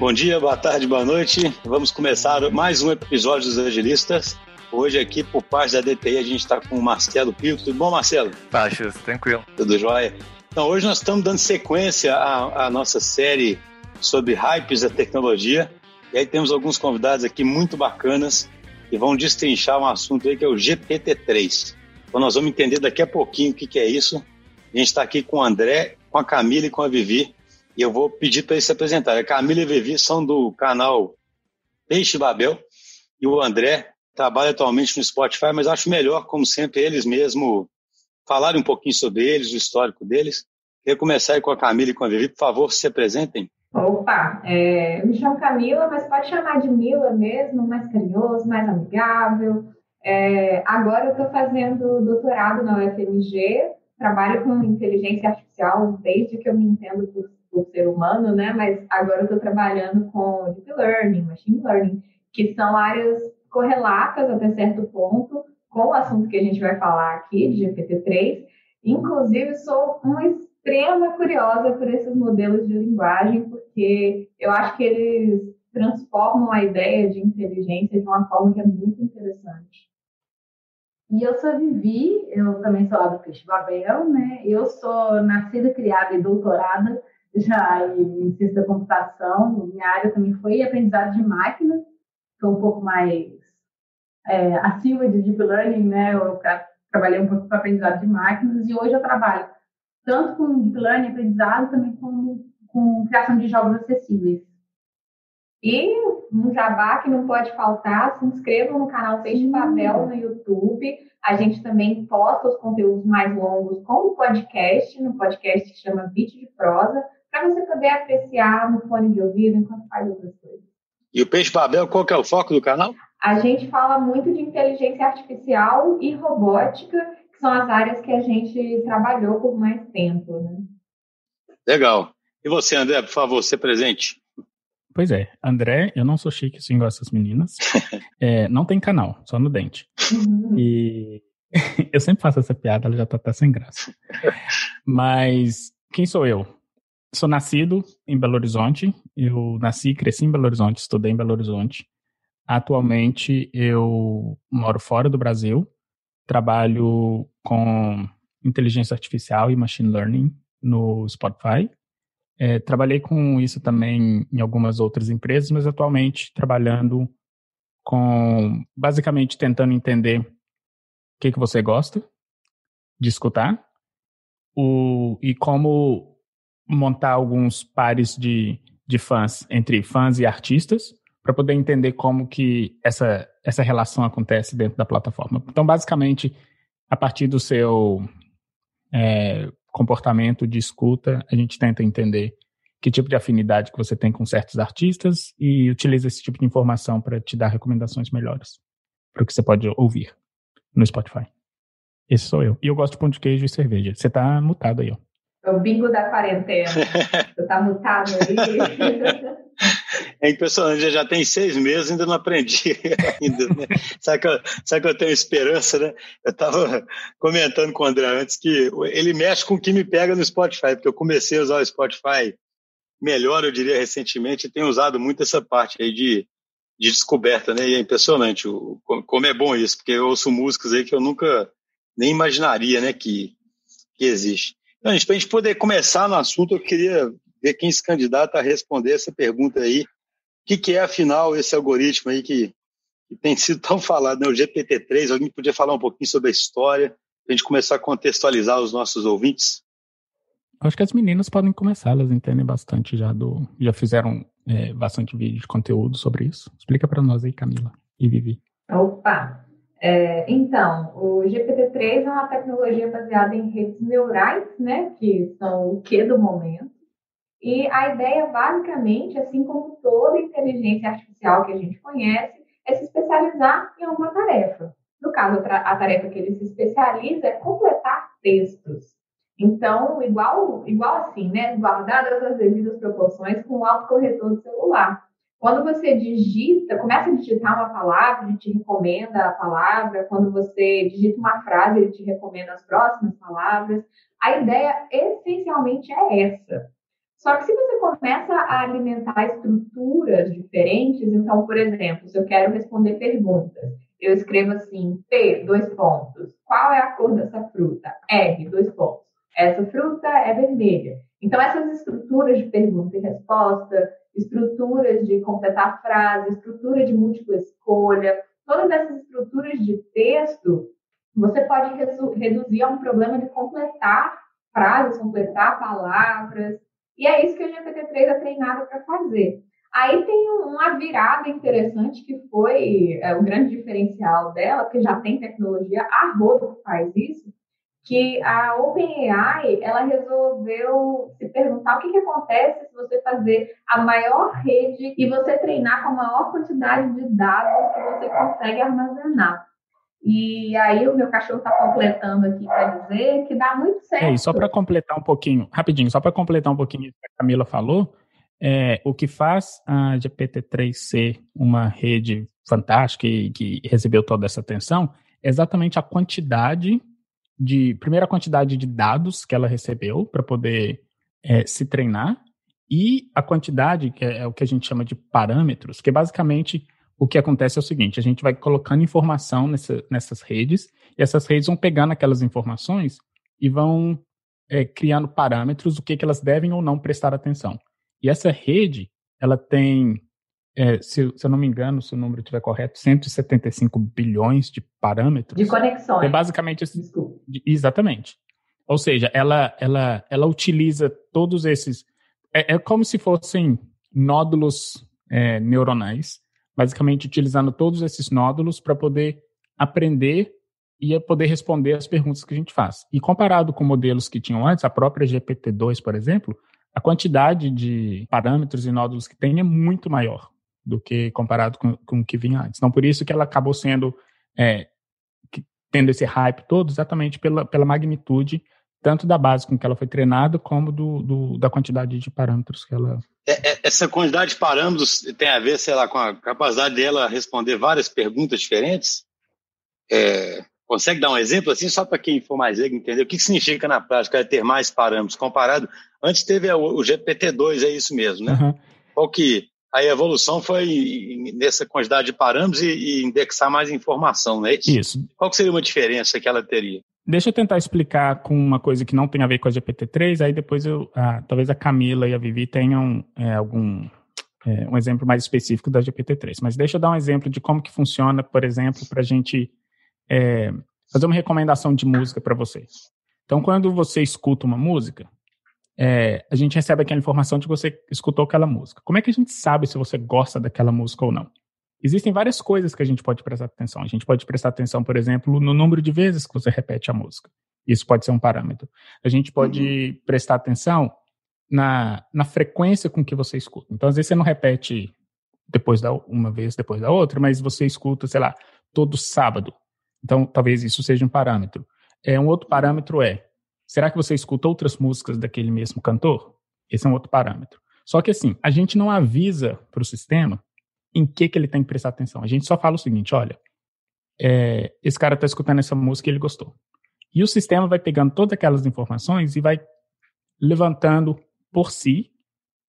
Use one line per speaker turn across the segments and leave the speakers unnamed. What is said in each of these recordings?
Bom dia, boa tarde, boa noite. Vamos começar mais um episódio dos Agilistas. Hoje aqui, por parte da DTI, a gente está com o Marcelo Pio. Tudo bom, Marcelo?
Tá, tranquilo.
Tudo jóia. Então, hoje nós estamos dando sequência à, à nossa série sobre hypes da tecnologia. E aí temos alguns convidados aqui muito bacanas que vão destrinchar um assunto aí que é o GPT-3. Então nós vamos entender daqui a pouquinho o que, que é isso. A gente está aqui com o André, com a Camila e com a Vivi. E eu vou pedir para eles se apresentarem. A Camila e Vivi são do canal Peixe Babel. E o André trabalha atualmente no Spotify, mas acho melhor, como sempre, eles mesmos falarem um pouquinho sobre eles, o histórico deles. Queria começar aí com a Camila e com a Vivi. Por favor, se apresentem.
Opa, é, me chamo Camila, mas pode chamar de Mila mesmo, mais carinhoso, mais amigável. É, agora eu estou fazendo doutorado na UFMG, trabalho com inteligência artificial desde que eu me entendo por, ser humano, né? Mas agora eu estou trabalhando com deep learning, machine learning, que são áreas correlatas até certo ponto com o assunto que a gente vai falar aqui de GPT-3. Inclusive, sou uma extrema curiosa por esses modelos de linguagem, porque eu acho que eles transformam a ideia de inteligência de uma forma que é muito interessante.
E eu sou a Vivi, eu também sou lá do Peixe Babel, né? Eu sou nascida, criada e doutorada já em ciência da computação. Minha área também foi aprendizado de máquina, que é um pouco mais é, acima de deep learning, né? Eu trabalhei um pouco com aprendizado de máquinas e hoje eu trabalho tanto com deep learning, aprendizado, também com, com criação de jogos acessíveis.
E um jabá que não pode faltar, se inscrevam no canal Peixe Papel no YouTube. A gente também posta os conteúdos mais longos com o podcast, no podcast que chama Beat de Prosa, para você poder apreciar no fone de ouvido enquanto faz outras coisas.
E o Peixe Babel, qual que é o foco do canal?
A gente fala muito de inteligência artificial e robótica são as áreas que a gente trabalhou por mais tempo, né?
Legal. E você, André, por favor, se presente.
Pois é, André, eu não sou chique assim igual essas meninas. É, não tem canal, só no dente. Uhum. E eu sempre faço essa piada, ela já tá até sem graça. Mas quem sou eu? Sou nascido em Belo Horizonte. Eu nasci e cresci em Belo Horizonte, estudei em Belo Horizonte. Atualmente eu moro fora do Brasil trabalho com inteligência artificial e machine learning no Spotify. É, trabalhei com isso também em algumas outras empresas, mas atualmente trabalhando com, basicamente, tentando entender o que, que você gosta de escutar o, e como montar alguns pares de, de fãs, entre fãs e artistas, para poder entender como que essa, essa relação acontece dentro da plataforma. Então, basicamente, a partir do seu é, comportamento de escuta, a gente tenta entender que tipo de afinidade que você tem com certos artistas e utiliza esse tipo de informação para te dar recomendações melhores para o que você pode ouvir no Spotify. Esse sou eu. E eu gosto de pão de queijo e cerveja. Você tá mutado aí, ó.
É o bingo da quarentena. Você tá mutado aí.
É impressionante, já tem seis meses ainda não aprendi ainda, né? sabe, que eu, sabe que eu tenho esperança, né? Eu estava comentando com o André antes que ele mexe com o que me pega no Spotify, porque eu comecei a usar o Spotify melhor, eu diria, recentemente, e tenho usado muito essa parte aí de, de descoberta, né? E é impressionante o, como é bom isso, porque eu ouço músicas aí que eu nunca nem imaginaria, né, que, que existe. Então, para a gente poder começar no assunto, eu queria ver quem se candidata a responder essa pergunta aí. O que, que é, afinal, esse algoritmo aí que, que tem sido tão falado, né? o GPT-3? Alguém podia falar um pouquinho sobre a história, para a gente começar a contextualizar os nossos ouvintes?
Acho que as meninas podem começar, elas entendem bastante já do. Já fizeram é, bastante vídeo de conteúdo sobre isso. Explica para nós aí, Camila e Vivi.
Opa! É, então, o GPT-3 é uma tecnologia baseada em redes neurais, né, que são o que do momento. E a ideia, basicamente, assim como toda inteligência artificial que a gente conhece, é se especializar em alguma tarefa. No caso, a tarefa que ele se especializa é completar textos. Então, igual, igual assim, né? Guardadas as devidas proporções com o autocorretor do celular. Quando você digita, começa a digitar uma palavra, ele te recomenda a palavra. Quando você digita uma frase, ele te recomenda as próximas palavras. A ideia essencialmente é essa. Só que se você começa a alimentar estruturas diferentes, então, por exemplo, se eu quero responder perguntas, eu escrevo assim, P, dois pontos. Qual é a cor dessa fruta? R, dois pontos. Essa fruta é vermelha. Então, essas estruturas de pergunta e resposta, estruturas de completar frase, estrutura de múltipla escolha, todas essas estruturas de texto, você pode reduzir a um problema de completar frases, completar palavras. E é isso que a GPT-3 é treinada para fazer. Aí tem uma virada interessante que foi é, o grande diferencial dela, porque já tem tecnologia, a que faz isso, que a OpenAI ela resolveu se perguntar o que, que acontece se você fazer a maior rede e você treinar com a maior quantidade de dados que você consegue armazenar. E aí o meu cachorro está completando aqui para dizer que dá muito certo. É,
e só para completar um pouquinho, rapidinho, só para completar um pouquinho o que a Camila falou, é, o que faz a GPT-3 ser uma rede fantástica e que recebeu toda essa atenção é exatamente a quantidade de, primeiro a quantidade de dados que ela recebeu para poder é, se treinar e a quantidade, que é, é o que a gente chama de parâmetros, que basicamente o que acontece é o seguinte: a gente vai colocando informação nessa, nessas redes, e essas redes vão pegando aquelas informações e vão é, criando parâmetros do que, que elas devem ou não prestar atenção. E essa rede, ela tem, é, se, se, eu não me engano, se o número estiver correto, 175 bilhões de parâmetros.
De conexões.
É basicamente esse, exatamente. Ou seja, ela, ela, ela utiliza todos esses. É, é como se fossem nódulos é, neuronais basicamente utilizando todos esses nódulos para poder aprender e poder responder as perguntas que a gente faz. E comparado com modelos que tinham antes, a própria GPT-2, por exemplo, a quantidade de parâmetros e nódulos que tem é muito maior do que comparado com, com o que vinha antes. Então, por isso que ela acabou sendo, é, tendo esse hype todo, exatamente pela, pela magnitude tanto da base com que ela foi treinada, como do, do da quantidade de parâmetros que ela.
É, é, essa quantidade de parâmetros tem a ver, sei lá, com a capacidade dela responder várias perguntas diferentes? É, consegue dar um exemplo assim, só para quem for mais leigo entender? O que, que significa na prática é ter mais parâmetros comparado? Antes teve o, o GPT-2, é isso mesmo, né? Uhum. Qual que a evolução foi nessa quantidade de parâmetros e, indexar mais informação, não é isso?
Isso.
Qual seria uma diferença que ela teria?
Deixa eu tentar explicar com uma coisa que não tem a ver com a GPT-3, aí depois eu, ah, talvez a Camila e a Vivi tenham é, algum é, um exemplo mais específico da GPT-3. Mas deixa eu dar um exemplo de como que funciona, por exemplo, para a gente é, fazer uma recomendação de música para vocês. Então, quando você escuta uma música, é, a gente recebe aquela informação de que você escutou aquela música. Como é que a gente sabe se você gosta daquela música ou não? Existem várias coisas que a gente pode prestar atenção. A gente pode prestar atenção, por exemplo, no número de vezes que você repete a música. Isso pode ser um parâmetro. A gente pode uhum. prestar atenção na, na frequência com que você escuta. Então, às vezes você não repete depois da uma vez depois da outra, mas você escuta, sei lá, todo sábado. Então, talvez isso seja um parâmetro. É um outro parâmetro é: será que você escuta outras músicas daquele mesmo cantor? Esse é um outro parâmetro. Só que assim, a gente não avisa para o sistema em que, que ele tem que prestar atenção. A gente só fala o seguinte: olha, é, esse cara está escutando essa música e ele gostou. E o sistema vai pegando todas aquelas informações e vai levantando por si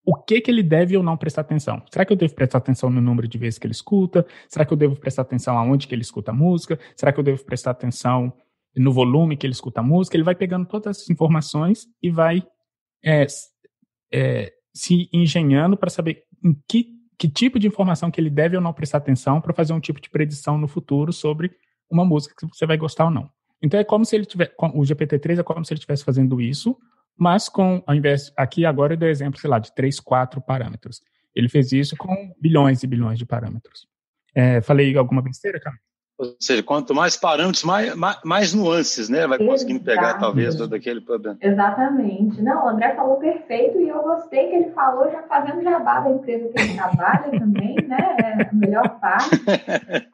o que, que ele deve ou não prestar atenção. Será que eu devo prestar atenção no número de vezes que ele escuta? Será que eu devo prestar atenção aonde que ele escuta a música? Será que eu devo prestar atenção no volume que ele escuta a música? Ele vai pegando todas essas informações e vai é, é, se engenhando para saber em que que tipo de informação que ele deve ou não prestar atenção para fazer um tipo de predição no futuro sobre uma música que você vai gostar ou não. Então é como se ele tiver, o GPT-3 é como se ele estivesse fazendo isso, mas com, ao invés, aqui agora eu dei exemplo, sei lá, de três, quatro parâmetros. Ele fez isso com bilhões e bilhões de parâmetros. É, falei alguma besteira, cara?
Ou seja, quanto mais parâmetros, mais, mais, mais nuances, né? Vai conseguindo pegar, talvez, todo aquele problema.
Exatamente. Não, o André falou perfeito e eu gostei que ele falou já fazendo jabá da empresa que ele trabalha também, né? É a melhor parte.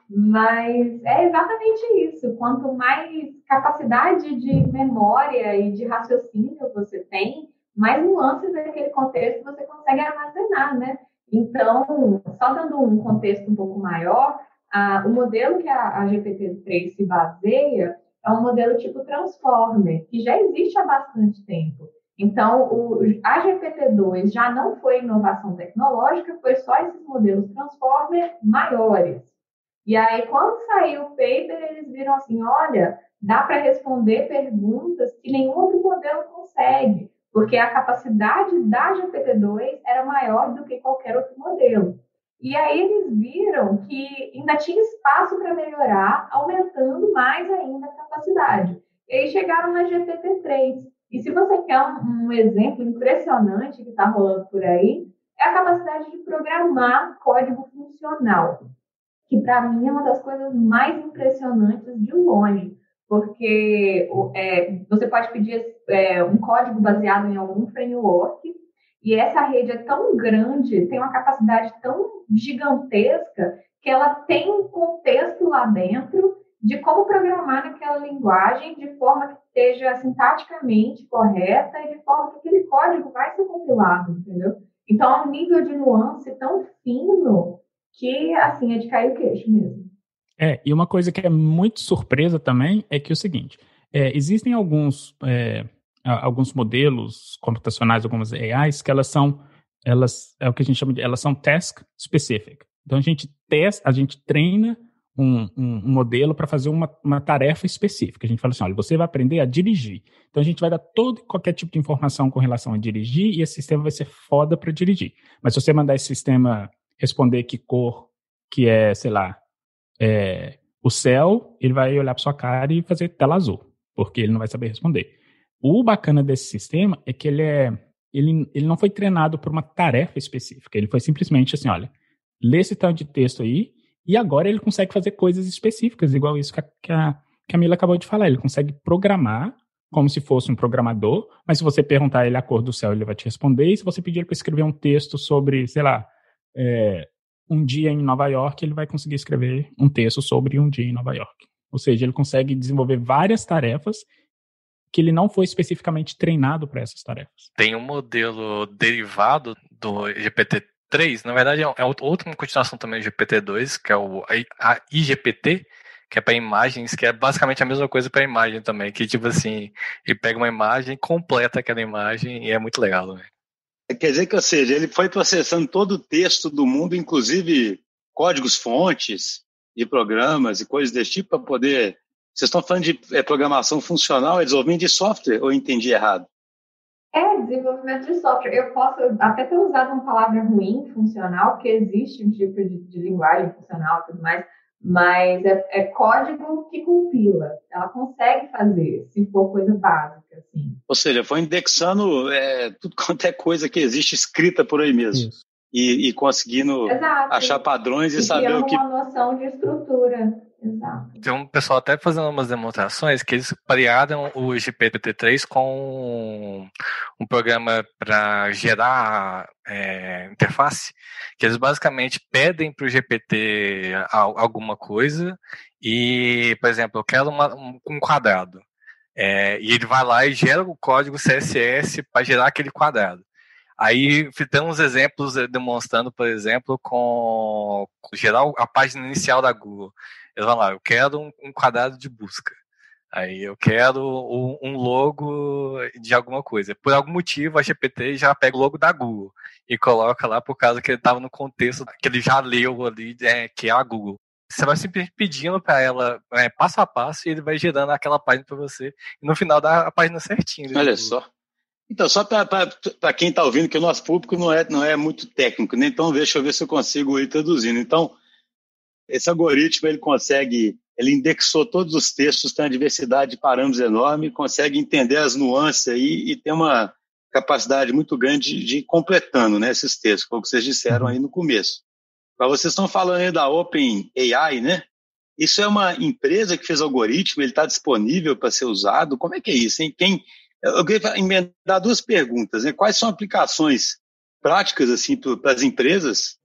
Mas é exatamente isso. Quanto mais capacidade de memória e de raciocínio você tem, mais nuances daquele contexto você consegue armazenar, né? Então, só dando um contexto um pouco maior, ah, o modelo que a, a GPT-3 se baseia é um modelo tipo Transformer, que já existe há bastante tempo. Então, o, a GPT-2 já não foi inovação tecnológica, foi só esses modelos Transformer maiores. E aí, quando saiu o paper, eles viram assim, olha, dá para responder perguntas que nenhum outro modelo consegue, porque a capacidade da GPT-2 era maior do que qualquer outro modelo. E aí eles viram que ainda tinha espaço para melhorar, aumentando mais ainda a capacidade. E aí chegaram na GPT-3. E se você quer um, um exemplo impressionante que está rolando por aí, é a capacidade de programar código funcional, que para mim é uma das coisas mais impressionantes de longe, porque é, você pode pedir é, um código baseado em algum framework e essa rede é tão grande, tem uma capacidade tão gigantesca, que ela tem um contexto lá dentro de como programar naquela linguagem de forma que esteja sintaticamente correta e de forma que aquele código vai ser compilado, entendeu? Então, é um nível de nuance tão fino que, assim, é de cair o queixo mesmo.
É, e uma coisa que é muito surpresa também é que é o seguinte, é, existem alguns... É alguns modelos computacionais, algumas AIs, que elas são, elas, é o que a gente chama de, elas são task specific. Então a gente testa, a gente treina um, um, um modelo para fazer uma, uma tarefa específica. A gente fala assim, olha, você vai aprender a dirigir. Então a gente vai dar todo qualquer tipo de informação com relação a dirigir e esse sistema vai ser foda para dirigir. Mas se você mandar esse sistema responder que cor que é, sei lá, é, o céu, ele vai olhar para sua cara e fazer tela azul, porque ele não vai saber responder. O bacana desse sistema é que ele é ele, ele não foi treinado por uma tarefa específica. Ele foi simplesmente assim, olha, lê esse tanto de texto aí e agora ele consegue fazer coisas específicas, igual isso que a, que a, que a Mila acabou de falar. Ele consegue programar como se fosse um programador, mas se você perguntar ele a cor do céu, ele vai te responder. E se você pedir para escrever um texto sobre, sei lá, é, um dia em Nova York, ele vai conseguir escrever um texto sobre um dia em Nova York. Ou seja, ele consegue desenvolver várias tarefas que ele não foi especificamente treinado para essas tarefas.
Tem um modelo derivado do GPT-3, na verdade é, é outra continuação também do GPT-2, que é o a IGPT, que é para imagens, que é basicamente a mesma coisa para imagem também, que tipo assim, ele pega uma imagem, completa aquela imagem e é muito legal, né?
Quer dizer que, ou seja, ele foi processando todo o texto do mundo, inclusive códigos fontes de programas e coisas desse tipo, para poder vocês estão falando de é, programação funcional, é desenvolvimento de software, ou eu entendi errado?
É, desenvolvimento de software. Eu posso até ter usado uma palavra ruim, funcional, porque existe um tipo de, de linguagem funcional e tudo mais, mas é, é, código que compila. Ela consegue fazer, se for coisa básica, assim.
Ou seja, foi indexando é, tudo quanto é coisa que existe escrita por aí mesmo. E, e, conseguindo Exato. achar padrões e, e saber o que.
uma noção de estrutura. Exato.
Tem um pessoal até fazendo umas demonstrações que eles parearam o GPT-3 com um programa para gerar é, interface, que eles basicamente pedem para o GPT alguma coisa e, por exemplo, eu quero uma, um quadrado. É, e ele vai lá e gera o código CSS para gerar aquele quadrado. Aí tem uns exemplos eh, demonstrando, por exemplo, com, geral a página inicial da Google. Eles vão lá, eu quero um, um quadrado de busca. Aí eu quero um, um, logo de alguma coisa. Por algum motivo, a GPT já pega o logo da Google e coloca lá por causa que ele estava no contexto que ele já leu ali, é, que é a Google. Você vai simplesmente pedindo para ela é, passo a passo e ele vai gerando aquela página para você. E no final dá a página certinha.
Olha só. Então, só para quem está ouvindo, que o nosso público não é, não é muito técnico, né? então deixa eu ver se eu consigo ir traduzindo. Então, esse algoritmo ele consegue, ele indexou todos os textos, tem uma diversidade de parâmetros enorme, consegue entender as nuances aí e tem uma capacidade muito grande de ir completando né, esses textos, como vocês disseram aí no começo. Mas vocês estão falando aí da Open AI, né? Isso é uma empresa que fez algoritmo, ele está disponível para ser usado? Como é que é isso? Hein? Quem, eu queria emendar duas perguntas. Né? Quais são aplicações práticas assim para as empresas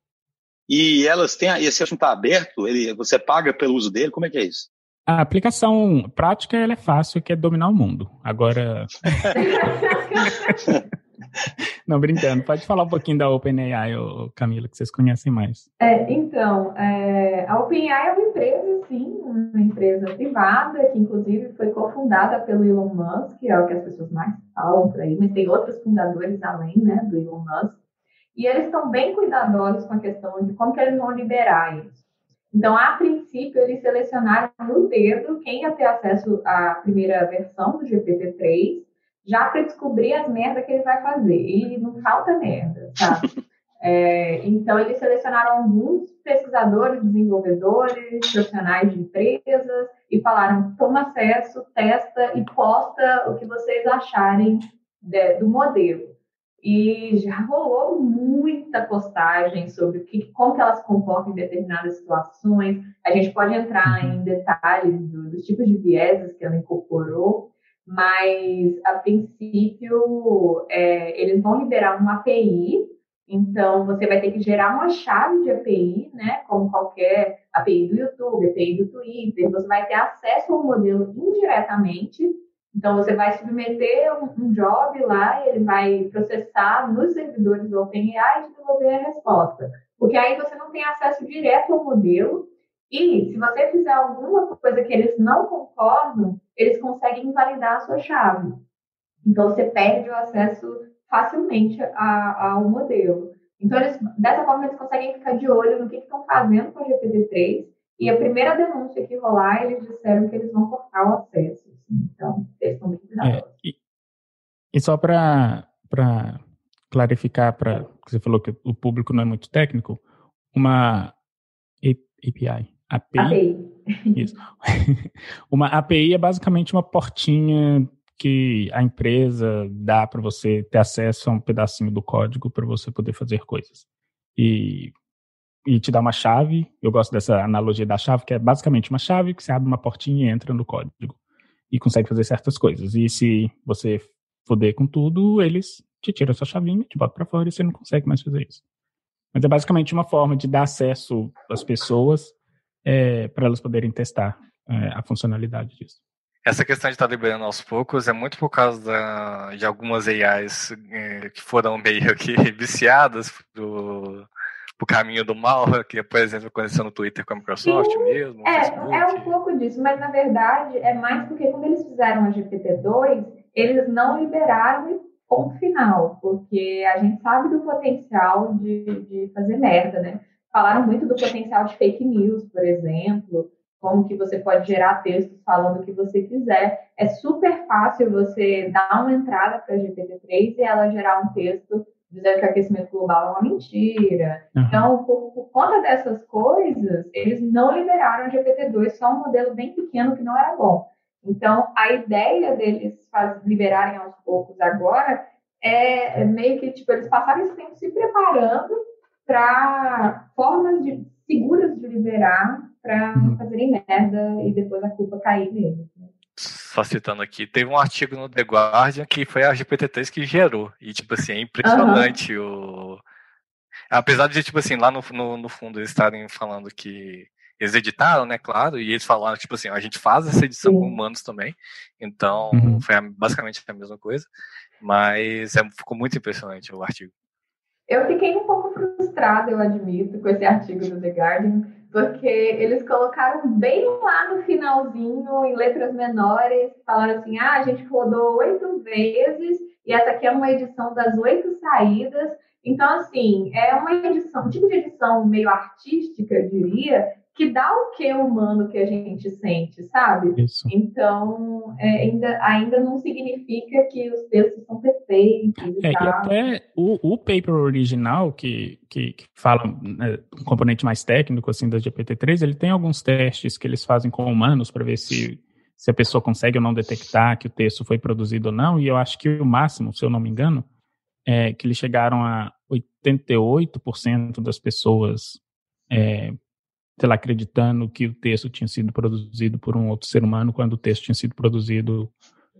e elas têm esse assunto está aberto, ele, você paga pelo uso dele, como é que é isso?
A aplicação prática ela é fácil, que é dominar o mundo. Agora. Não, brincando. Pode falar um pouquinho da OpenAI, Camila, que vocês conhecem mais.
É, então, é, a OpenAI é uma empresa, sim, uma empresa privada, que inclusive foi cofundada pelo Elon Musk, que é o que as pessoas mais falam por aí, mas tem outros fundadores além né, do Elon Musk. E eles estão bem cuidadosos com a questão de como que eles vão liberar isso. Então, a princípio, eles selecionaram no dedo quem ia ter acesso à primeira versão do GPT-3, já para descobrir as merdas que ele vai fazer. E não falta merda, sabe? É, então, eles selecionaram alguns pesquisadores, desenvolvedores, profissionais de empresas e falaram: toma acesso, testa e posta o que vocês acharem de, do modelo. E já rolou muita postagem sobre o que, como que elas se comportam em determinadas situações. A gente pode entrar uhum. em detalhes do, dos tipos de vieses que ela incorporou, mas a princípio é, eles vão liberar uma API. Então você vai ter que gerar uma chave de API, né? Como qualquer API do YouTube, API do Twitter. Você vai ter acesso ao modelo indiretamente então, você vai submeter um, um job lá ele vai processar nos servidores do OpenAI e devolver a resposta. Porque aí você não tem acesso direto ao modelo e se você fizer alguma coisa que eles não concordam, eles conseguem invalidar a sua chave. Então, você perde o acesso facilmente a, ao modelo. Então, eles, dessa forma, eles conseguem ficar de olho no que estão fazendo com a GPT-3 e a primeira denúncia que rolar, eles disseram que eles vão cortar o acesso. Então, eles estão bem é, e,
e só para clarificar, para você falou que o público não é muito técnico, uma API. API. API. Isso. uma API é basicamente uma portinha que a empresa dá para você ter acesso a um pedacinho do código para você poder fazer coisas. E, e te dá uma chave. Eu gosto dessa analogia da chave, que é basicamente uma chave que você abre uma portinha e entra no código e consegue fazer certas coisas. E se você foder com tudo, eles te tiram a sua chavinha, te botam para fora e você não consegue mais fazer isso. Mas é basicamente uma forma de dar acesso às pessoas é, para elas poderem testar é, a funcionalidade disso.
Essa questão de estar liberando aos poucos é muito por causa da, de algumas AIs é, que foram meio que viciadas o caminho do mal, que por exemplo aconteceu no Twitter com a Microsoft Sim, mesmo.
É, é um pouco disso, mas na verdade é mais porque quando eles fizeram a GPT-2, eles não liberaram e ponto final, porque a gente sabe do potencial de, de fazer merda, né? Falaram muito do potencial de fake news, por exemplo, como que você pode gerar textos falando o que você quiser. É super fácil você dar uma entrada para a GPT-3 e ela gerar um texto dizendo que o aquecimento global é uma mentira. Uhum. Então, por, por, conta dessas coisas, eles não liberaram o GPT-2, só um modelo bem pequeno que não era bom. Então, a ideia deles faz, liberarem aos poucos agora é, é meio que, tipo, eles passaram esse tempo se preparando para formas de, seguras de liberar para uhum. fazerem merda e depois a culpa cair neles.
Só citando aqui, teve um artigo no The Guardian que foi a GPT-3 que gerou. E, tipo assim, é impressionante uhum. o. Apesar de, tipo assim, lá no, no, no, fundo eles estarem falando que eles editaram, né, claro, e eles falaram, tipo assim, a gente faz essa edição Sim. com humanos também. Então, uhum. foi basicamente a mesma coisa. Mas é, ficou muito impressionante o artigo.
Eu fiquei um pouco frustrada, eu admito, com esse artigo do The Guardian, porque eles colocaram bem lá no finalzinho, em letras menores, falaram assim: ah, a gente rodou oito vezes e essa aqui é uma edição das oito saídas. Então, assim, é uma edição, um tipo de edição meio artística, eu diria, que dá o que humano que a gente sente, sabe? Isso. Então, é, ainda, ainda não significa que os textos são perfeitos. E, é, e
até o, o paper original, que, que, que fala né, um componente mais técnico assim da GPT-3, ele tem alguns testes que eles fazem com humanos para ver se, se a pessoa consegue ou não detectar que o texto foi produzido ou não, e eu acho que o máximo, se eu não me engano, é que eles chegaram a 88% das pessoas é, sei lá, acreditando que o texto tinha sido produzido por um outro ser humano quando o texto tinha sido produzido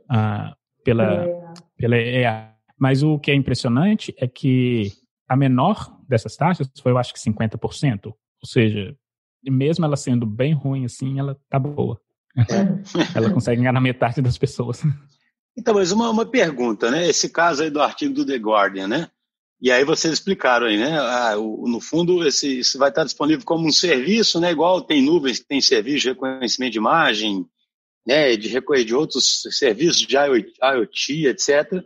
uh, pela, é. pela EA. Mas o que é impressionante é que a menor dessas taxas foi, eu acho que 50%. Ou seja, mesmo ela sendo bem ruim assim, ela tá boa. ela consegue enganar metade das pessoas.
Então, mas uma, uma pergunta, né? Esse caso aí do artigo do The Guardian, né? E aí vocês explicaram aí, né? Ah, o, no fundo, esse, isso vai estar disponível como um serviço, né? Igual tem nuvens que tem serviço de reconhecimento de imagem, né? De recolher de outros serviços de IoT, etc.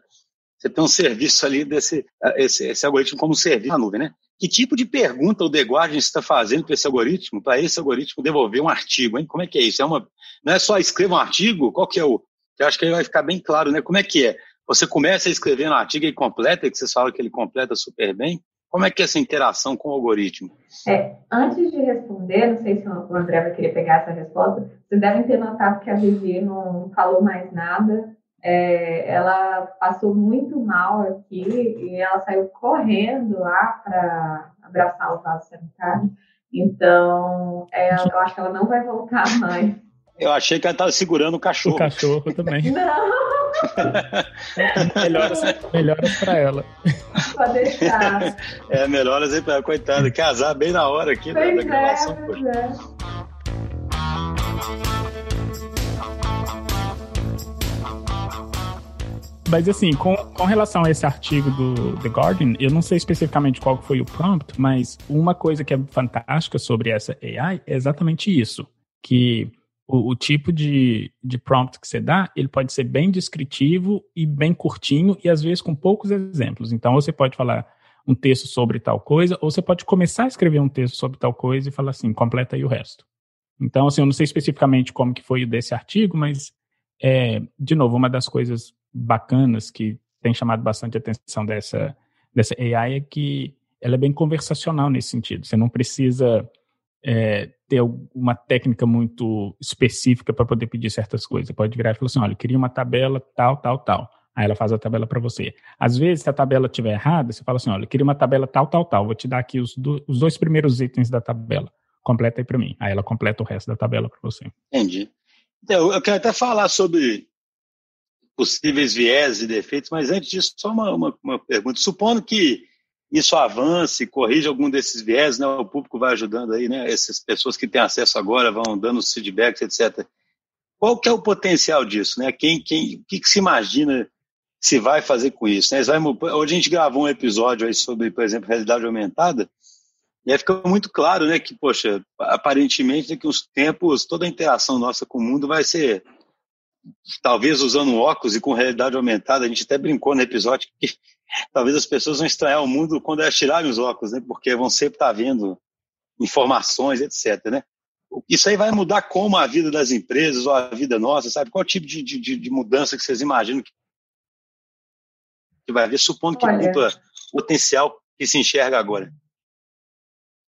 Você tem um serviço ali desse esse, esse algoritmo como serviço na nuvem, né? Que tipo de pergunta o The Guardian está fazendo para esse algoritmo, para esse algoritmo devolver um artigo, hein? Como é que é isso? É uma, não é só escreva um artigo? Qual que é o... Eu acho que aí vai ficar bem claro, né? Como é que é? Você começa a escrever um artigo e completa, que você fala que ele completa super bem. Como é que é essa interação com o algoritmo?
É, antes de responder, não sei se o André vai querer pegar essa resposta, vocês devem ter notado que a Vivi não falou mais nada é, ela passou muito mal aqui e ela saiu correndo lá para abraçar o vaso sanitário. Então, é, eu acho que ela não vai voltar mais.
Eu achei que ela estava segurando o cachorro. O
cachorro também.
Não!
melhoras melhoras para ela.
Pode deixar.
É, melhoras aí para ela, coitada. Casar bem na hora aqui
pois da, da gravação. É, pois é.
Mas assim, com, com relação a esse artigo do The Guardian, eu não sei especificamente qual foi o prompt, mas uma coisa que é fantástica sobre essa AI é exatamente isso, que o, o, tipo de, de prompt que você dá, ele pode ser bem descritivo e bem curtinho e às vezes com poucos exemplos. Então você pode falar um texto sobre tal coisa, ou você pode começar a escrever um texto sobre tal coisa e falar assim, completa aí o resto. Então, assim, eu não sei especificamente como que foi desse artigo, mas, é, de novo, uma das coisas bacanas que tem chamado bastante atenção dessa, dessa AI é que ela é bem conversacional nesse sentido. Você não precisa é, ter uma técnica muito específica para poder pedir certas coisas. Você pode virar e falar assim: olha, eu queria uma tabela tal, tal, tal. Aí ela faz a tabela para você. Às vezes, se a tabela estiver errada, você fala assim: olha, eu queria uma tabela tal, tal, tal. Vou te dar aqui os, do, os dois primeiros itens da tabela. Completa aí para mim. Aí ela completa o resto da tabela para você.
Entendi. Então, eu quero até falar sobre possíveis viés e defeitos, mas antes disso, só uma, uma, uma pergunta. Supondo que isso avance, corrija algum desses viés, né? O público vai ajudando aí, né? Essas pessoas que têm acesso agora vão dando os feedbacks, etc. Qual que é o potencial disso, né? Quem, quem, o que, que se imagina se vai fazer com isso? Né? Vai, hoje a gente gravou um episódio aí sobre, por exemplo, realidade aumentada, e aí fica muito claro, né, que, poxa, aparentemente daqui uns tempos toda a interação nossa com o mundo vai ser talvez usando óculos e com realidade aumentada, a gente até brincou no episódio que talvez as pessoas vão estranhar o mundo quando elas tirarem os óculos, né? Porque vão sempre estar vendo informações, etc, né? Isso aí vai mudar como a vida das empresas ou a vida nossa, sabe? Qual tipo de, de, de mudança que vocês imaginam que vai haver, supondo que Olha, o potencial que se enxerga agora?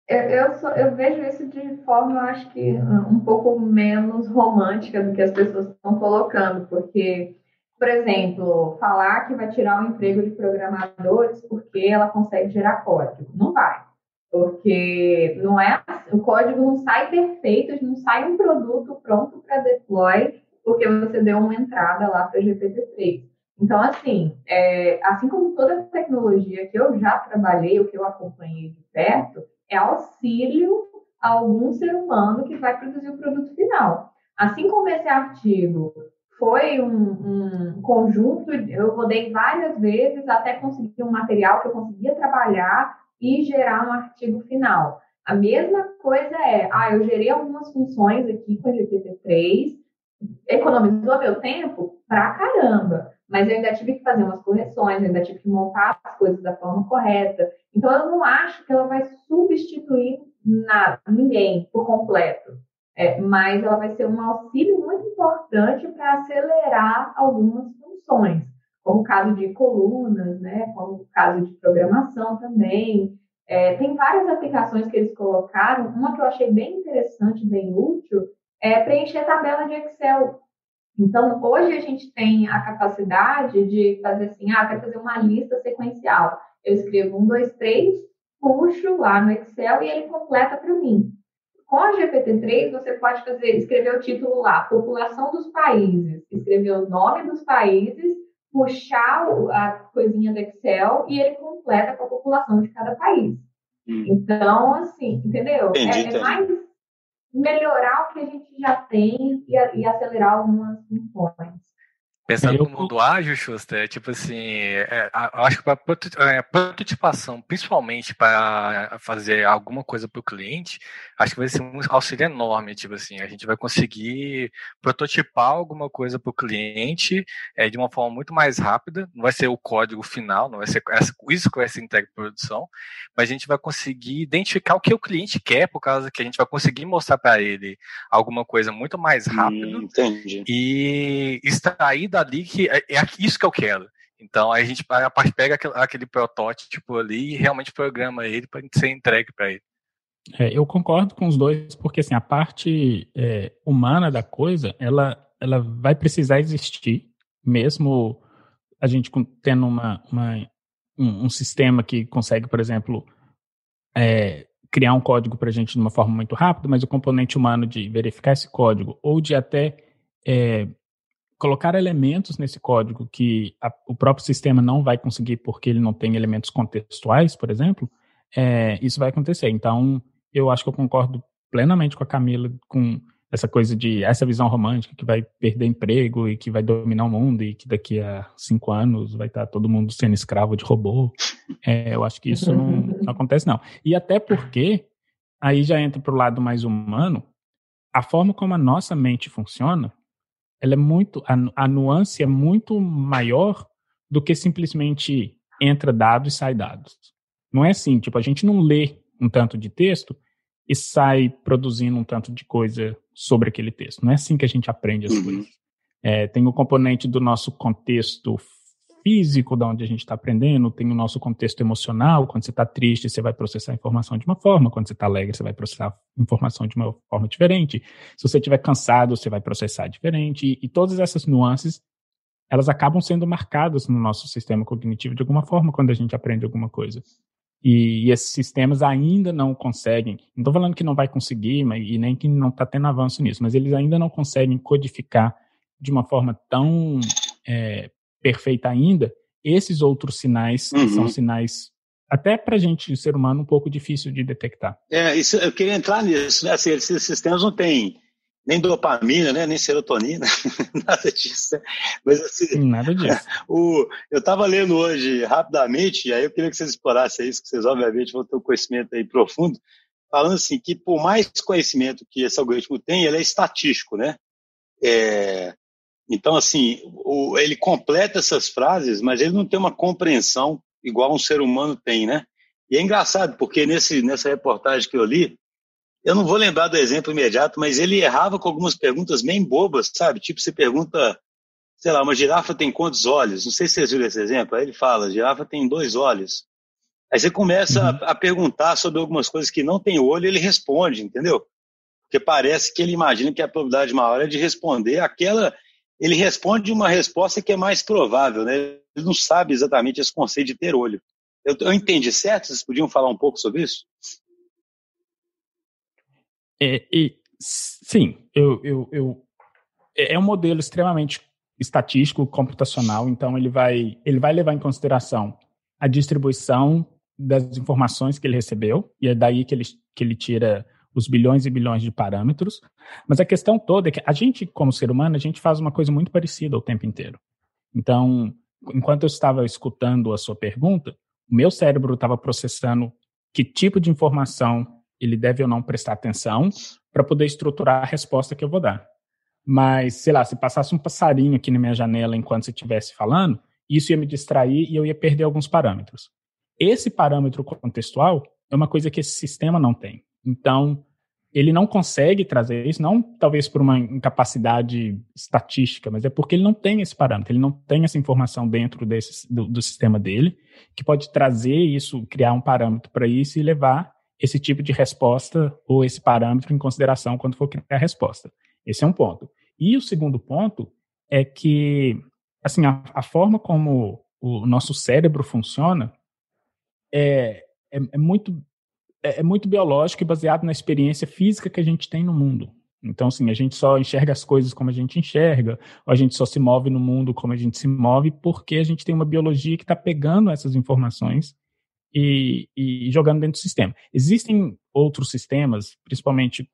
Eu, eu, sou, eu, vejo isso de forma, acho que um pouco menos romântica do que as pessoas estão colocando, porque, por exemplo, falar que vai tirar o emprego de programadores porque ela consegue gerar código. Não vai. Porque não é o código não sai perfeito, não sai um produto pronto para deploy porque você deu uma entrada lá para GPT-3. Então, assim, é, assim como toda tecnologia que eu já trabalhei, o que eu acompanhei de perto, é auxílio a algum ser humano que vai produzir o produto final. Assim como esse artigo foi um, um, conjunto, eu rodei várias vezes até conseguir um material que eu conseguia trabalhar e gerar um artigo final. A mesma coisa é, ah, eu gerei algumas funções aqui com o GPT-3, economizou meu tempo pra caramba, mas eu ainda tive que fazer umas correções, ainda tive que montar as coisas da forma correta. Então, eu não acho que ela vai substituir nada, ninguém por completo. É, mas ela vai ser um auxílio muito importante para acelerar algumas funções, como o caso de colunas, né, como o caso de programação também. É, tem várias aplicações que eles colocaram. Uma que eu achei bem interessante, bem útil, é preencher tabela de Excel. Então, hoje a gente tem a capacidade de fazer assim, ah, quero fazer uma lista sequencial. Eu escrevo um, dois, três, puxo lá no Excel e ele completa para mim. Com a GPT-3, você pode fazer, escrever o título lá, população dos países, escrever o nome dos países, puxar a coisinha do Excel e ele completa com a população de cada país. Hum. Então, assim, entendeu?
Entendi,
é, é mais melhorar o que a gente já tem e, e acelerar algumas funções.
Pensando no mundo ágil, Schuster, é tipo assim, é, acho que para é, prototipação, principalmente para fazer alguma coisa para o cliente, acho que vai ser um auxílio enorme. Tipo assim, a gente vai conseguir prototipar alguma coisa para o cliente é, de uma forma muito mais rápida. Não vai ser o código final, não vai ser isso que vai ser entregue para produção, mas a gente vai conseguir identificar o que o cliente quer, por causa que a gente vai conseguir mostrar para ele alguma coisa muito mais rápido hum, e extrair dali que é, é isso que eu quero. Então a gente a parte pega aquele, aquele, protótipo ali e realmente programa ele para ser entregue para ele.
É, eu concordo com os dois, porque assim, a parte é, humana da coisa, ela, ela vai precisar existir, mesmo a gente tendo uma, uma um, um, sistema que consegue, por exemplo, é, criar um código para a gente de uma forma muito rápida, mas o componente humano de verificar esse código ou de até é, colocar elementos nesse código que a, o próprio sistema não vai conseguir porque ele não tem elementos contextuais, por exemplo, é, isso vai acontecer. Então, eu acho que eu concordo plenamente com a Camila com essa coisa de essa visão romântica que vai perder emprego e que vai dominar o mundo e que daqui a cinco anos vai estar todo mundo sendo escravo de robô. É, eu acho que isso não, não, acontece não. E até porque aí já entra para o lado mais humano. A forma como a nossa mente funciona ela é muito a, a nuance é muito maior do que simplesmente entra dados e sai dados. Não é assim, tipo, a gente não lê um tanto de texto e sai produzindo um tanto de coisa sobre aquele texto. Não é assim que a gente aprende as uhum. coisas. É, tem o componente do nosso contexto físico, da onde a gente está aprendendo, tem o nosso contexto emocional. Quando você está triste, você vai processar a informação de uma forma, quando você está alegre, você vai processar a informação de uma forma diferente. Se você estiver cansado, você vai processar diferente. E, e todas essas nuances, elas acabam sendo marcadas no nosso sistema cognitivo de alguma forma quando a gente aprende alguma coisa. E, e esses sistemas ainda não conseguem, não estou falando que não vai conseguir, mas, e nem que não está tendo avanço nisso, mas eles ainda não conseguem codificar de uma forma tão é, perfeita ainda, esses outros sinais uhum. são sinais até para a gente, ser humano, um pouco difícil de detectar.
É, isso, eu queria entrar nisso. Né? Assim, esses sistemas não têm nem dopamina, né? nem serotonina, nada disso. Né?
Mas, assim, nada disso.
O, eu estava lendo hoje rapidamente, e aí eu queria que vocês explorassem isso, que vocês obviamente vão ter um conhecimento aí profundo, falando assim, que por mais conhecimento que esse algoritmo tem, ele é estatístico, né? É, então, assim, o, ele completa essas frases, mas ele não tem uma compreensão igual um ser humano tem, né? E é engraçado, porque nesse, nessa reportagem que eu li, eu não vou lembrar do exemplo imediato, mas ele errava com algumas perguntas bem bobas, sabe? Tipo, você pergunta, sei lá, uma girafa tem quantos olhos? Não sei se vocês viram esse exemplo. Aí ele fala, girafa tem dois olhos. Aí você começa uhum. a, a, perguntar sobre algumas coisas que não tem olho, ele responde, entendeu? Porque parece que ele imagina que a probabilidade maior é de responder aquela ele responde uma resposta que é mais provável, né? Ele não sabe exatamente esse conceito de ter olho. Eu, eu entendi certo? Vocês podiam falar um pouco sobre isso?
É, e, sim, eu, eu, eu, é, é um modelo extremamente estatístico, computacional, então ele vai, ele vai levar em consideração a distribuição das informações que ele recebeu, e é daí que ele, que ele tira os bilhões e bilhões de parâmetros. Mas a questão toda é que a gente, como ser humano, a gente faz uma coisa muito parecida o tempo inteiro. Então, enquanto eu estava escutando a sua pergunta, o meu cérebro estava processando que tipo de informação ele deve ou não prestar atenção para poder estruturar a resposta que eu vou dar. Mas, sei lá, se passasse um passarinho aqui na minha janela enquanto você estivesse falando, isso ia me distrair e eu ia perder alguns parâmetros. Esse parâmetro contextual é uma coisa que esse sistema não tem. Então, ele não consegue trazer isso, não talvez por uma incapacidade estatística, mas é porque ele não tem esse parâmetro, ele não tem essa informação dentro desse, do, do sistema dele, que pode trazer isso, criar um parâmetro para isso e levar esse tipo de resposta ou esse parâmetro em consideração quando for criar a resposta. Esse é um ponto. E o segundo ponto é que, assim, a, a forma como o nosso cérebro funciona é, é, é muito é, é muito biológico e baseado na experiência física que a gente tem no mundo. Então, assim, a gente só enxerga as coisas como a gente enxerga, ou a gente só se move no mundo como a gente se move, porque a gente tem uma biologia que está pegando essas informações e, e, jogando dentro do sistema. Existem outros sistemas, principalmente,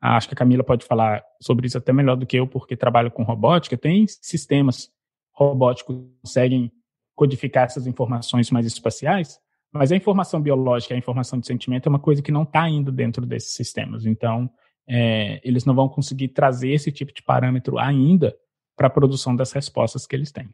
acho que a Camila pode falar sobre isso até melhor do que eu, porque trabalho com robótica, tem sistemas robóticos conseguem codificar essas informações mais espaciais, mas a informação biológica, a informação de sentimento é uma coisa que não está indo dentro desses sistemas. Então, é, eles não vão conseguir trazer esse tipo de parâmetro ainda para a produção das respostas que eles têm.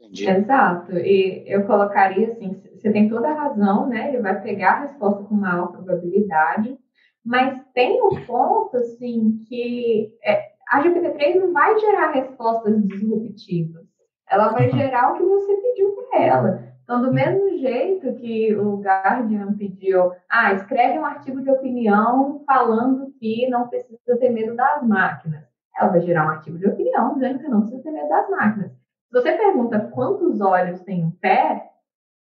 Entendi. Exato. E eu colocaria assim, você tem toda a razão, né? Ele vai pegar a resposta com maior probabilidade, mas tem um ponto, assim, que é, a GPT-3 não vai gerar respostas disruptivas. Ela vai uhum. gerar o que você pediu para ela. Então, do mesmo jeito que o Guardian pediu, ah, escreve um artigo de opinião falando que não precisa ter medo das máquinas. Ela vai gerar um artigo de opinião dizendo que não precisa ter medo das máquinas. Se você pergunta quantos olhos tem um pé,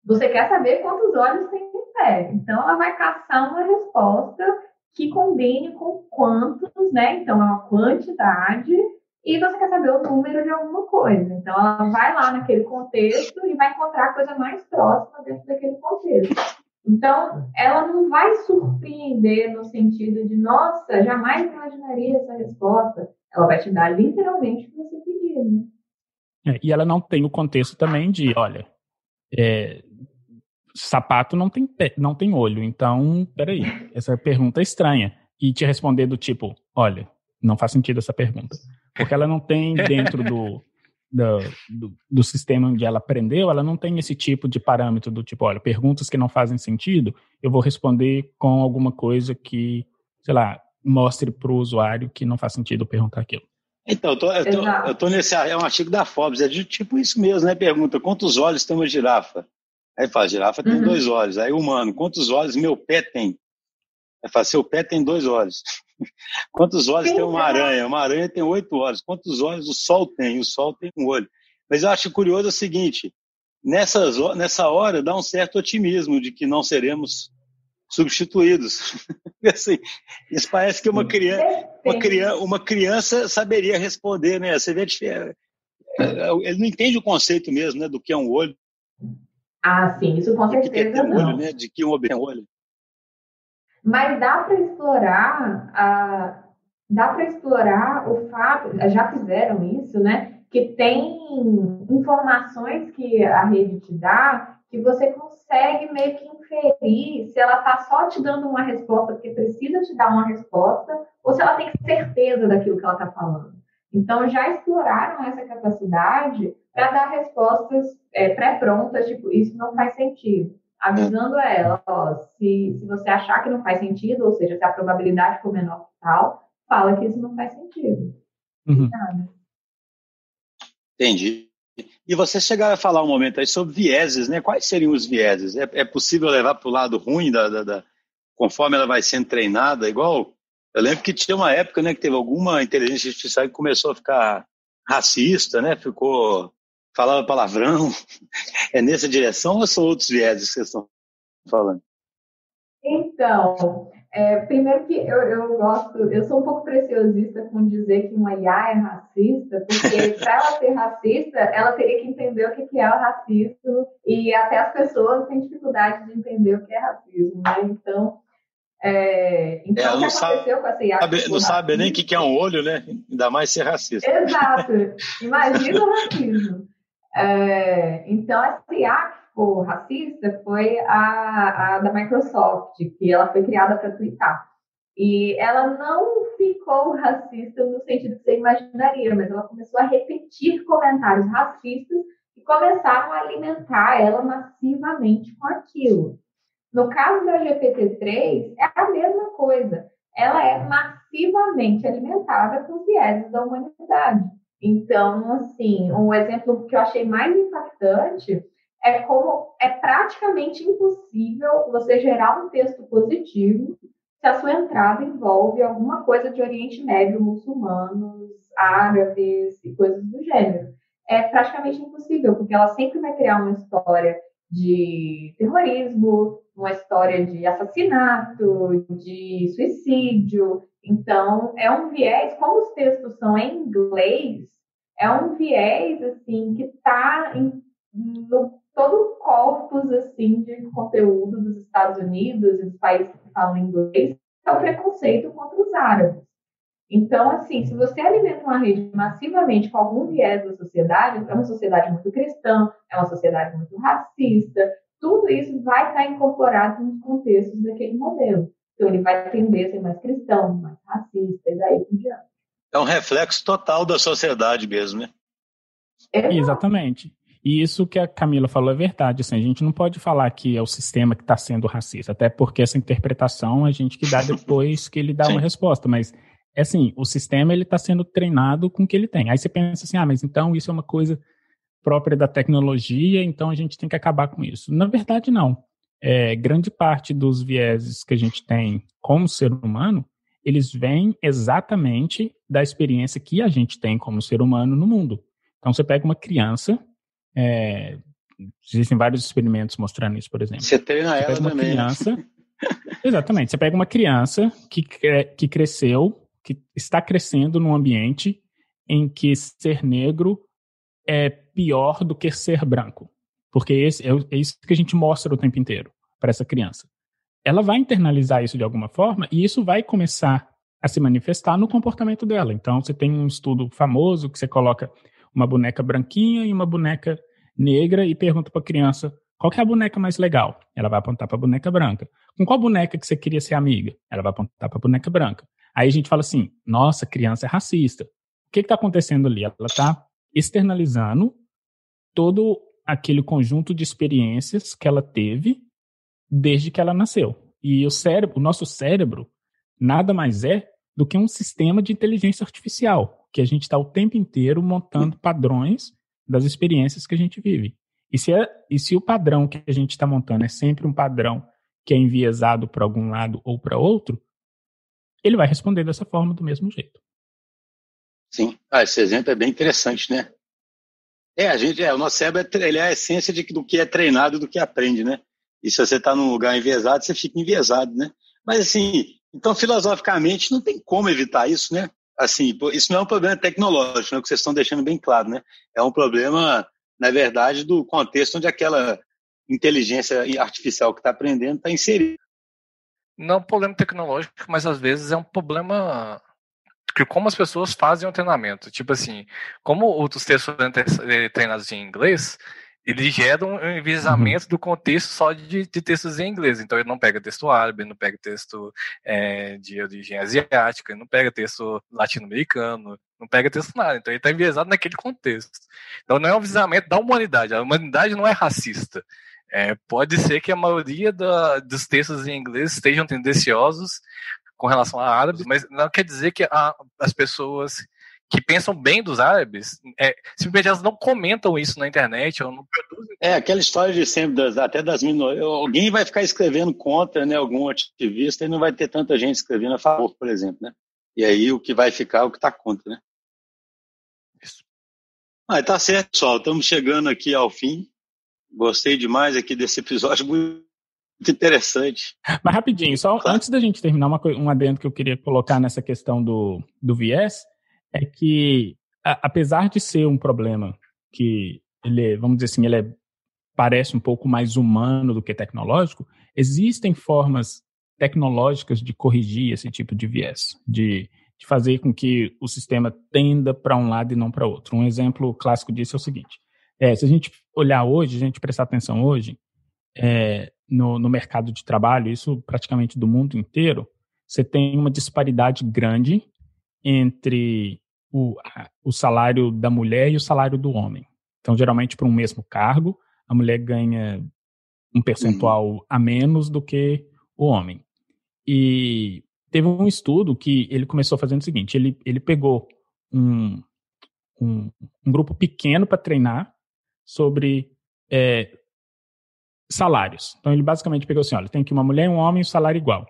você quer saber quantos olhos tem um pé. Então, ela vai caçar uma resposta que combine com quantos, né? Então, é uma quantidade e você quer saber o número de alguma coisa. Então, ela vai lá naquele contexto e vai encontrar a coisa mais próxima dentro daquele contexto. Então, ela não vai surpreender no sentido de, nossa, jamais imaginaria essa resposta. Ela vai te dar literalmente o que você pedir, né?
É, e ela não tem o contexto também de, olha, é, sapato não tem, pé, não tem olho, então, peraí, essa pergunta é estranha. E te responder do tipo, olha, não faz sentido essa pergunta. Porque ela não tem dentro do, do, do, do, sistema onde ela aprendeu, ela não tem esse tipo de parâmetro do tipo, olha, perguntas que não fazem sentido, eu vou responder com alguma coisa que, sei lá, mostre para o usuário que não faz sentido perguntar aquilo.
Então, eu tô, eu, tô, eu tô, nesse. É um artigo da Forbes, é de tipo isso mesmo, né? Pergunta: quantos olhos tem uma girafa? Aí fala: girafa tem uhum. dois olhos. Aí, humano: quantos olhos meu pé tem? Aí fala: seu pé tem dois olhos. quantos olhos tem uma aranha? Uma aranha tem oito olhos. Quantos olhos o sol tem? O sol tem um olho. Mas eu acho curioso o seguinte: nessas, nessa hora dá um certo otimismo de que não seremos substituídos. assim, isso parece que uma criança, uma criança, uma criança saberia responder, né? Você vê, é, é, ele não entende o conceito mesmo, né, do que é um olho.
Ah, sim, isso com certeza não.
Olho, né, de que um é um olho.
Mas dá para explorar a dá para explorar o fato, já fizeram isso, né? Que tem informações que a rede te dá que você consegue meio que inferir se ela está só te dando uma resposta porque precisa te dar uma resposta ou se ela tem certeza daquilo que ela está falando. Então, já exploraram essa capacidade para dar respostas é, pré-prontas, tipo, isso não faz sentido. Avisando a ela, ó, se, se você achar que não faz sentido, ou seja, se a probabilidade for menor que tal, fala que isso não faz sentido.
Uhum.
Entendi. E você chegaram a falar um momento aí sobre vieses, né? Quais seriam os vieses? É, é possível levar para o lado ruim da, da, da, conforme ela vai sendo treinada? Igual, eu lembro que tinha uma época, né, que teve alguma inteligência artificial que começou a ficar racista, né? Ficou falava palavrão. É nessa direção ou são outros vieses que vocês estão falando?
Então, é, primeiro que eu, eu gosto, eu sou um pouco preciosista com dizer que uma IA é racista, porque para ela ser racista, ela teria que entender o que é o racismo, e até as pessoas têm dificuldade de entender o que é racismo, né? Então, é, então
é, o que aconteceu sabe? Sabe, não sabe nem o que é um olho, né? Ainda mais ser racista.
Exato. Imagina o racismo. É, então, essa IA ficou racista foi a, a da Microsoft, que ela foi criada para twittar. E ela não ficou racista no sentido que você imaginaria, mas ela começou a repetir comentários racistas e começaram a alimentar ela massivamente com aquilo. No caso da GPT-3, é a mesma coisa. Ela é massivamente alimentada com os vieses da humanidade. Então, assim, um exemplo que eu achei mais impactante é como é praticamente impossível você gerar um texto positivo se a sua entrada envolve alguma coisa de Oriente Médio, muçulmanos, árabes e coisas do gênero. É praticamente impossível, porque ela sempre vai criar uma história de terrorismo, uma história de assassinato, de suicídio. Então, é um viés, como os textos são em inglês, é um viés assim que está no todo o corpus assim de conteúdo dos Estados Unidos e dos países que falam inglês é o preconceito contra os árabes. Então, assim, se você alimenta uma rede massivamente com algum viés da sociedade, é uma sociedade muito cristã, é uma sociedade muito racista, tudo isso vai estar incorporado nos contextos daquele modelo. Então, ele vai tender a ser mais cristão, mais racista, e daí por diante.
É um reflexo total da sociedade mesmo, né?
É Exatamente. E isso que a Camila falou é verdade. Assim, a gente não pode falar que é o sistema que está sendo racista, até porque essa interpretação a gente que dá depois que ele dá Sim. uma resposta. Mas, é assim, o sistema ele está sendo treinado com o que ele tem. Aí você pensa assim, ah, mas então isso é uma coisa própria da tecnologia, então a gente tem que acabar com isso. Na verdade, não. É, grande parte dos vieses que a gente tem como ser humano, eles vêm exatamente da experiência que a gente tem como ser humano no mundo. Então, você pega uma criança é, existem vários experimentos mostrando isso, por exemplo.
Você treina você ela
uma
também.
Né? Criança, exatamente. Você pega uma criança que, que cresceu, que está crescendo num ambiente em que ser negro é pior do que ser branco. Porque esse, é, é isso que a gente mostra o tempo inteiro para essa criança. Ela vai internalizar isso de alguma forma e isso vai começar a se manifestar no comportamento dela. Então, você tem um estudo famoso que você coloca uma boneca branquinha e uma boneca negra e pergunta para a criança qual é a boneca mais legal. Ela vai apontar para a boneca branca. Com qual boneca que você queria ser amiga? Ela vai apontar para a boneca branca. Aí a gente fala assim: nossa, criança é racista. O que está acontecendo ali? Ela está externalizando todo aquele conjunto de experiências que ela teve desde que ela nasceu. E o cérebro, o nosso cérebro, nada mais é do que um sistema de inteligência artificial que a gente está o tempo inteiro montando padrões das experiências que a gente vive. E se, é, e se o padrão que a gente está montando é sempre um padrão que é enviesado para algum lado ou para outro, ele vai responder dessa forma do mesmo jeito.
Sim, ah, esse exemplo é bem interessante, né? É, a gente, é, o nosso cérebro é, ele é a essência de, do que é treinado do que aprende, né? E se você está num lugar enviesado, você fica enviesado, né? Mas assim, então filosoficamente não tem como evitar isso, né? assim, isso não é um problema tecnológico, né, que vocês estão deixando bem claro, né? É um problema, na verdade, do contexto onde aquela inteligência artificial que está aprendendo está inserida.
Não é um problema tecnológico, mas às vezes é um problema que como as pessoas fazem o treinamento. Tipo assim, como os textos treinados em inglês, ele gera um enviesamento uhum. do contexto só de, de, textos em inglês. Então ele não pega texto árabe, não pega texto é, de origem asiática, não pega texto latino-americano, não pega texto nada. Então ele está enviesado naquele contexto. Então não é um enviesamento da humanidade. A humanidade não é racista. É, pode ser que a maioria da, dos textos em inglês estejam tendenciosos com relação a árabes, mas não quer dizer que a, as pessoas que pensam bem dos árabes, é, simplesmente elas não comentam isso na internet ou não produzem.
É, aquela história de sempre, das, até das minorias. Alguém vai ficar escrevendo contra né, algum ativista e não vai ter tanta gente escrevendo a favor, por exemplo. Né? E aí o que vai ficar é o que está contra. Né? Isso. Ah, tá certo, pessoal. Estamos chegando aqui ao fim. Gostei demais aqui desse episódio muito interessante.
Mas rapidinho, só claro. antes da gente terminar, uma, um adendo que eu queria colocar nessa questão do, do viés é que, a, apesar de ser um problema que ele, vamos dizer assim, ele é, parece um pouco mais humano do que tecnológico, existem formas tecnológicas de corrigir esse tipo de viés, de, de fazer com que o sistema tenda para um lado e não para outro. Um exemplo clássico disso é o seguinte: é, se a gente olhar hoje, a gente prestar atenção hoje, é, no, no mercado de trabalho, isso praticamente do mundo inteiro, você tem uma disparidade grande entre o, o salário da mulher e o salário do homem. Então, geralmente, para um mesmo cargo, a mulher ganha um percentual uhum. a menos do que o homem. E teve um estudo que ele começou fazendo o seguinte: ele, ele pegou um, um, um grupo pequeno para treinar sobre é, salários. Então, ele basicamente pegou assim: olha, tem que uma mulher e um homem, o salário igual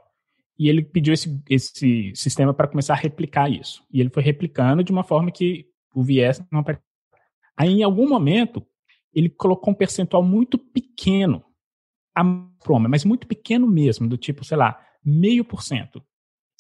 e ele pediu esse, esse sistema para começar a replicar isso. E ele foi replicando de uma forma que o viés não apareceu. Aí, em algum momento, ele colocou um percentual muito pequeno a proma, mas muito pequeno mesmo, do tipo, sei lá, meio por cento,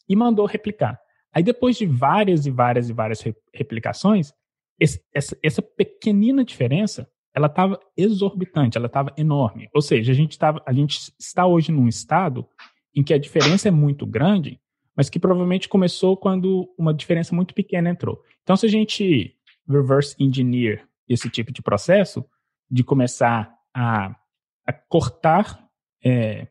e mandou replicar. Aí, depois de várias e várias e várias replicações, esse, essa, essa pequenina diferença ela estava exorbitante, ela estava enorme. Ou seja, a gente, tava, a gente está hoje num estado em que a diferença é muito grande, mas que provavelmente começou quando uma diferença muito pequena entrou. Então, se a gente reverse engineer esse tipo de processo, de começar a, a cortar é,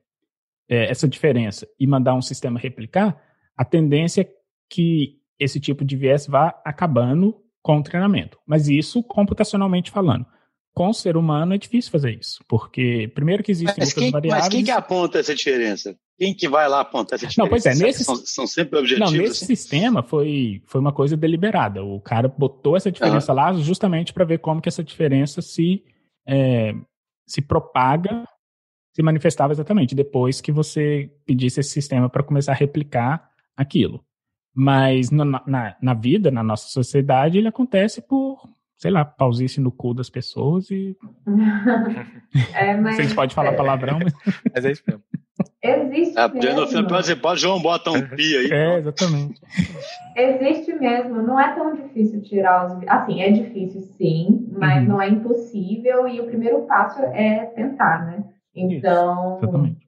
é, essa diferença e mandar um sistema replicar, a tendência é que esse tipo de viés vá acabando com o treinamento. Mas isso computacionalmente falando. Com o ser humano é difícil fazer isso, porque primeiro que existem
mas quem, variáveis... Mas quem que aponta essa diferença? Quem que vai lá apontar essa diferença?
Não, pois é, nesse...
São, são sempre objetivos?
Não, nesse assim? sistema foi, foi uma coisa deliberada. O cara botou essa diferença uhum. lá justamente para ver como que essa diferença se, é, se propaga, se manifestava exatamente depois que você pedisse esse sistema para começar a replicar aquilo. Mas na, na, na, vida, na nossa sociedade, ele acontece por, sei lá, pausice no cu das pessoas e. É, mas... Vocês podem falar palavrão, mas.
mas é isso mesmo.
Existe
é, mesmo. Você pode, João, bota um pi aí.
É, exatamente.
Existe mesmo. Não é tão difícil tirar os. Assim, é difícil sim, mas uhum. não é impossível. E o primeiro passo é tentar, né? Então,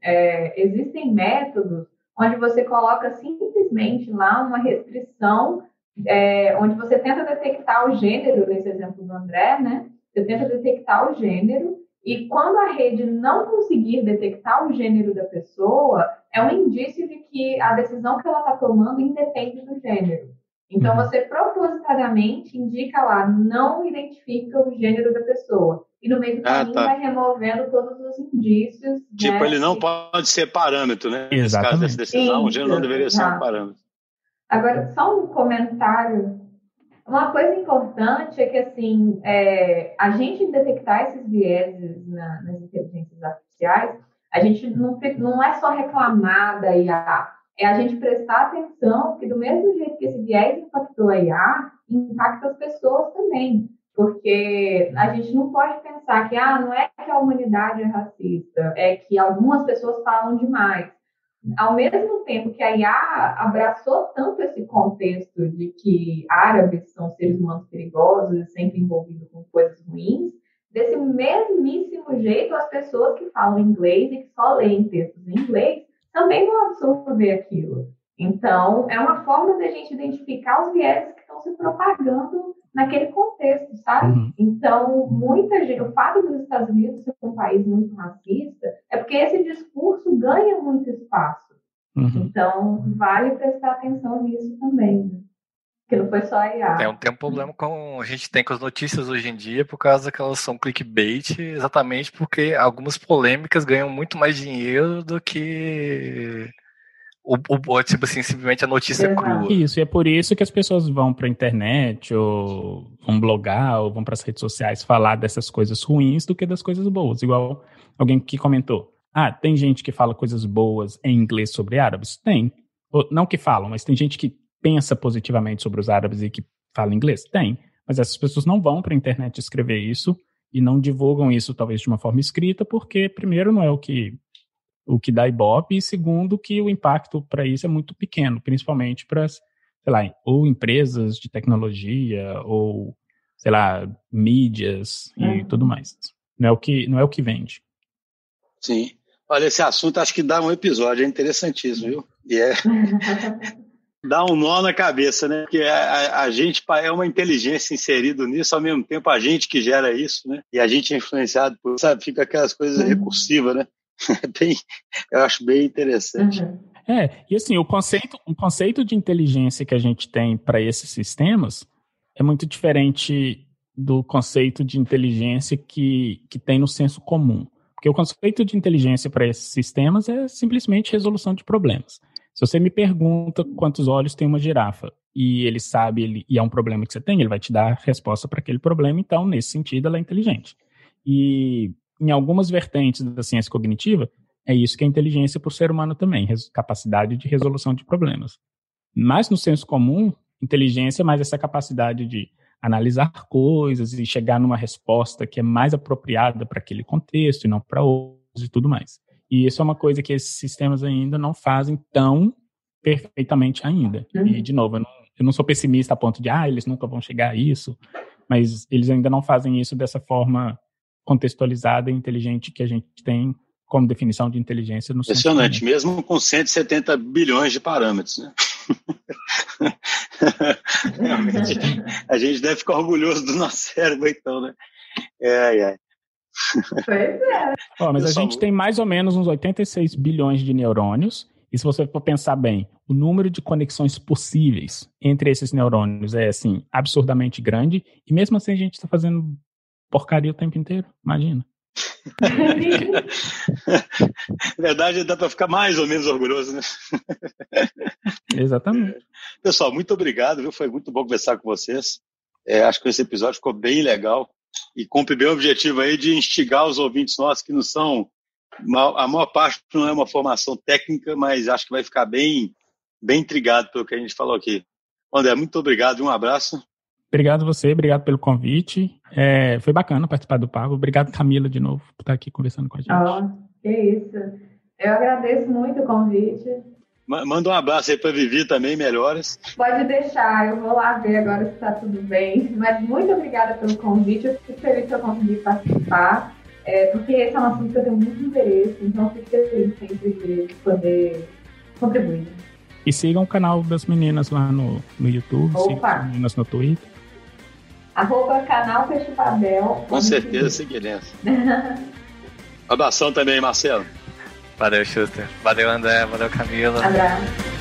é, existem métodos onde você coloca simplesmente lá uma restrição, é, onde você tenta detectar o gênero, nesse exemplo do André, né? Você tenta detectar o gênero, e quando a rede não conseguir detectar o gênero da pessoa, é um indício de que a decisão que ela está tomando independe do gênero. Então, uhum. você propositadamente indica lá, não identifica o gênero da pessoa. E no meio do ah, caminho tá. vai removendo todos os indícios.
Tipo,
né?
ele não pode ser parâmetro, né?
Exatamente. Nesse caso
dessa decisão, o gênero não deveria ser um parâmetro.
Agora, só um comentário. Uma coisa importante é que, assim, é, a gente detectar esses vieses na, nas inteligências artificiais, a gente não, não é só reclamar da IA, é a gente prestar atenção que do mesmo jeito que esse viés impactou a IA, impacta as pessoas também. Porque a gente não pode pensar que ah, não é que a humanidade é racista, é que algumas pessoas falam demais. Ao mesmo tempo que a IA abraçou tanto esse contexto de que árabes são seres humanos perigosos e sempre envolvidos com coisas ruins, desse mesmíssimo jeito as pessoas que falam inglês e que só leem textos em inglês também vão absorver aquilo. Então, é uma forma de a gente identificar os viéses que estão se propagando naquele contexto, sabe? Uhum. Então, muita gente, o fato dos Estados Unidos ser um país muito racista é porque esse discurso ganha muito espaço. Uhum. Então, vale prestar atenção nisso também. Né? Que não foi só a IA.
Tem, tem um problema com a gente tem com as notícias hoje em dia por causa que elas são clickbait, exatamente porque algumas polêmicas ganham muito mais dinheiro do que o, o tipo assim, simplesmente a notícia Exato. crua.
Isso, e é por isso que as pessoas vão para a internet, ou vão blogar, ou vão para as redes sociais falar dessas coisas ruins do que das coisas boas. Igual alguém que comentou. Ah, tem gente que fala coisas boas em inglês sobre árabes? Tem. Ou, não que falam, mas tem gente que pensa positivamente sobre os árabes e que fala inglês? Tem. Mas essas pessoas não vão para a internet escrever isso e não divulgam isso, talvez, de uma forma escrita, porque, primeiro, não é o que, o que dá ibope, e, segundo, que o impacto para isso é muito pequeno, principalmente para, sei lá, ou empresas de tecnologia, ou, sei lá, mídias e uhum. tudo mais. Não é, o que, não é o que vende.
Sim. Olha, esse assunto acho que dá um episódio, é interessantíssimo, viu? E é. dá um nó na cabeça, né? Porque a, a, gente é uma inteligência inserida nisso, ao mesmo tempo a gente que gera isso, né? E a gente é influenciado por, sabe? Fica aquelas coisas uhum. recursivas, né? bem, eu acho bem interessante. Uhum.
É, e assim, o conceito, o conceito de inteligência que a gente tem para esses sistemas é muito diferente do conceito de inteligência que, que tem no senso comum. Porque o conceito de inteligência para esses sistemas é simplesmente resolução de problemas. Se você me pergunta quantos olhos tem uma girafa e ele sabe ele, e é um problema que você tem, ele vai te dar resposta para aquele problema, então, nesse sentido, ela é inteligente. E em algumas vertentes da ciência cognitiva, é isso que é inteligência para o ser humano também, capacidade de resolução de problemas. Mas no senso comum, inteligência é mais essa capacidade de analisar coisas e chegar numa resposta que é mais apropriada para aquele contexto e não para outros e tudo mais. E isso é uma coisa que esses sistemas ainda não fazem tão perfeitamente ainda. Uhum. E, de novo, eu não, eu não, sou pessimista a ponto de, ah, eles nunca vão chegar a isso, mas eles ainda não fazem isso dessa forma contextualizada e inteligente que a gente tem como definição de inteligência no
Impressionante, mesmo com 170 bilhões de parâmetros. Né? Realmente, a gente deve ficar orgulhoso do nosso cérebro, então, né? É, é.
Pois é.
Oh, mas Eu a gente tem mais ou menos uns 86 bilhões de neurônios. E se você for pensar bem, o número de conexões possíveis entre esses neurônios é, assim, absurdamente grande. E mesmo assim a gente está fazendo porcaria o tempo inteiro. Imagina.
Na verdade, dá para ficar mais ou menos orgulhoso, né?
Exatamente.
Pessoal, muito obrigado, viu? Foi muito bom conversar com vocês. É, acho que esse episódio ficou bem legal e cumpre bem o objetivo aí de instigar os ouvintes nossos que não são. A maior parte não é uma formação técnica, mas acho que vai ficar bem, bem intrigado pelo que a gente falou aqui. André, muito obrigado um abraço.
Obrigado você, obrigado pelo convite. É, foi bacana participar do papo. Obrigado, Camila, de novo, por estar aqui conversando com a gente.
Ah, que isso. Eu agradeço muito o convite.
Manda um abraço aí para Vivi também, melhoras.
Pode deixar, eu vou lá ver agora se está tudo bem. Mas muito obrigada pelo convite, eu fico feliz que eu consegui participar, é, porque esse é um assunto que eu tenho muito interesse, então fico feliz sempre de poder contribuir.
E sigam o canal das meninas lá no, no YouTube, Opa. sigam as meninas no Twitter.
Arroba canal Peixe Babel.
Com certeza seguiremos. Abração também, Marcelo.
Valeu, Schuster. Valeu, André. Valeu, Camila.
Abraço.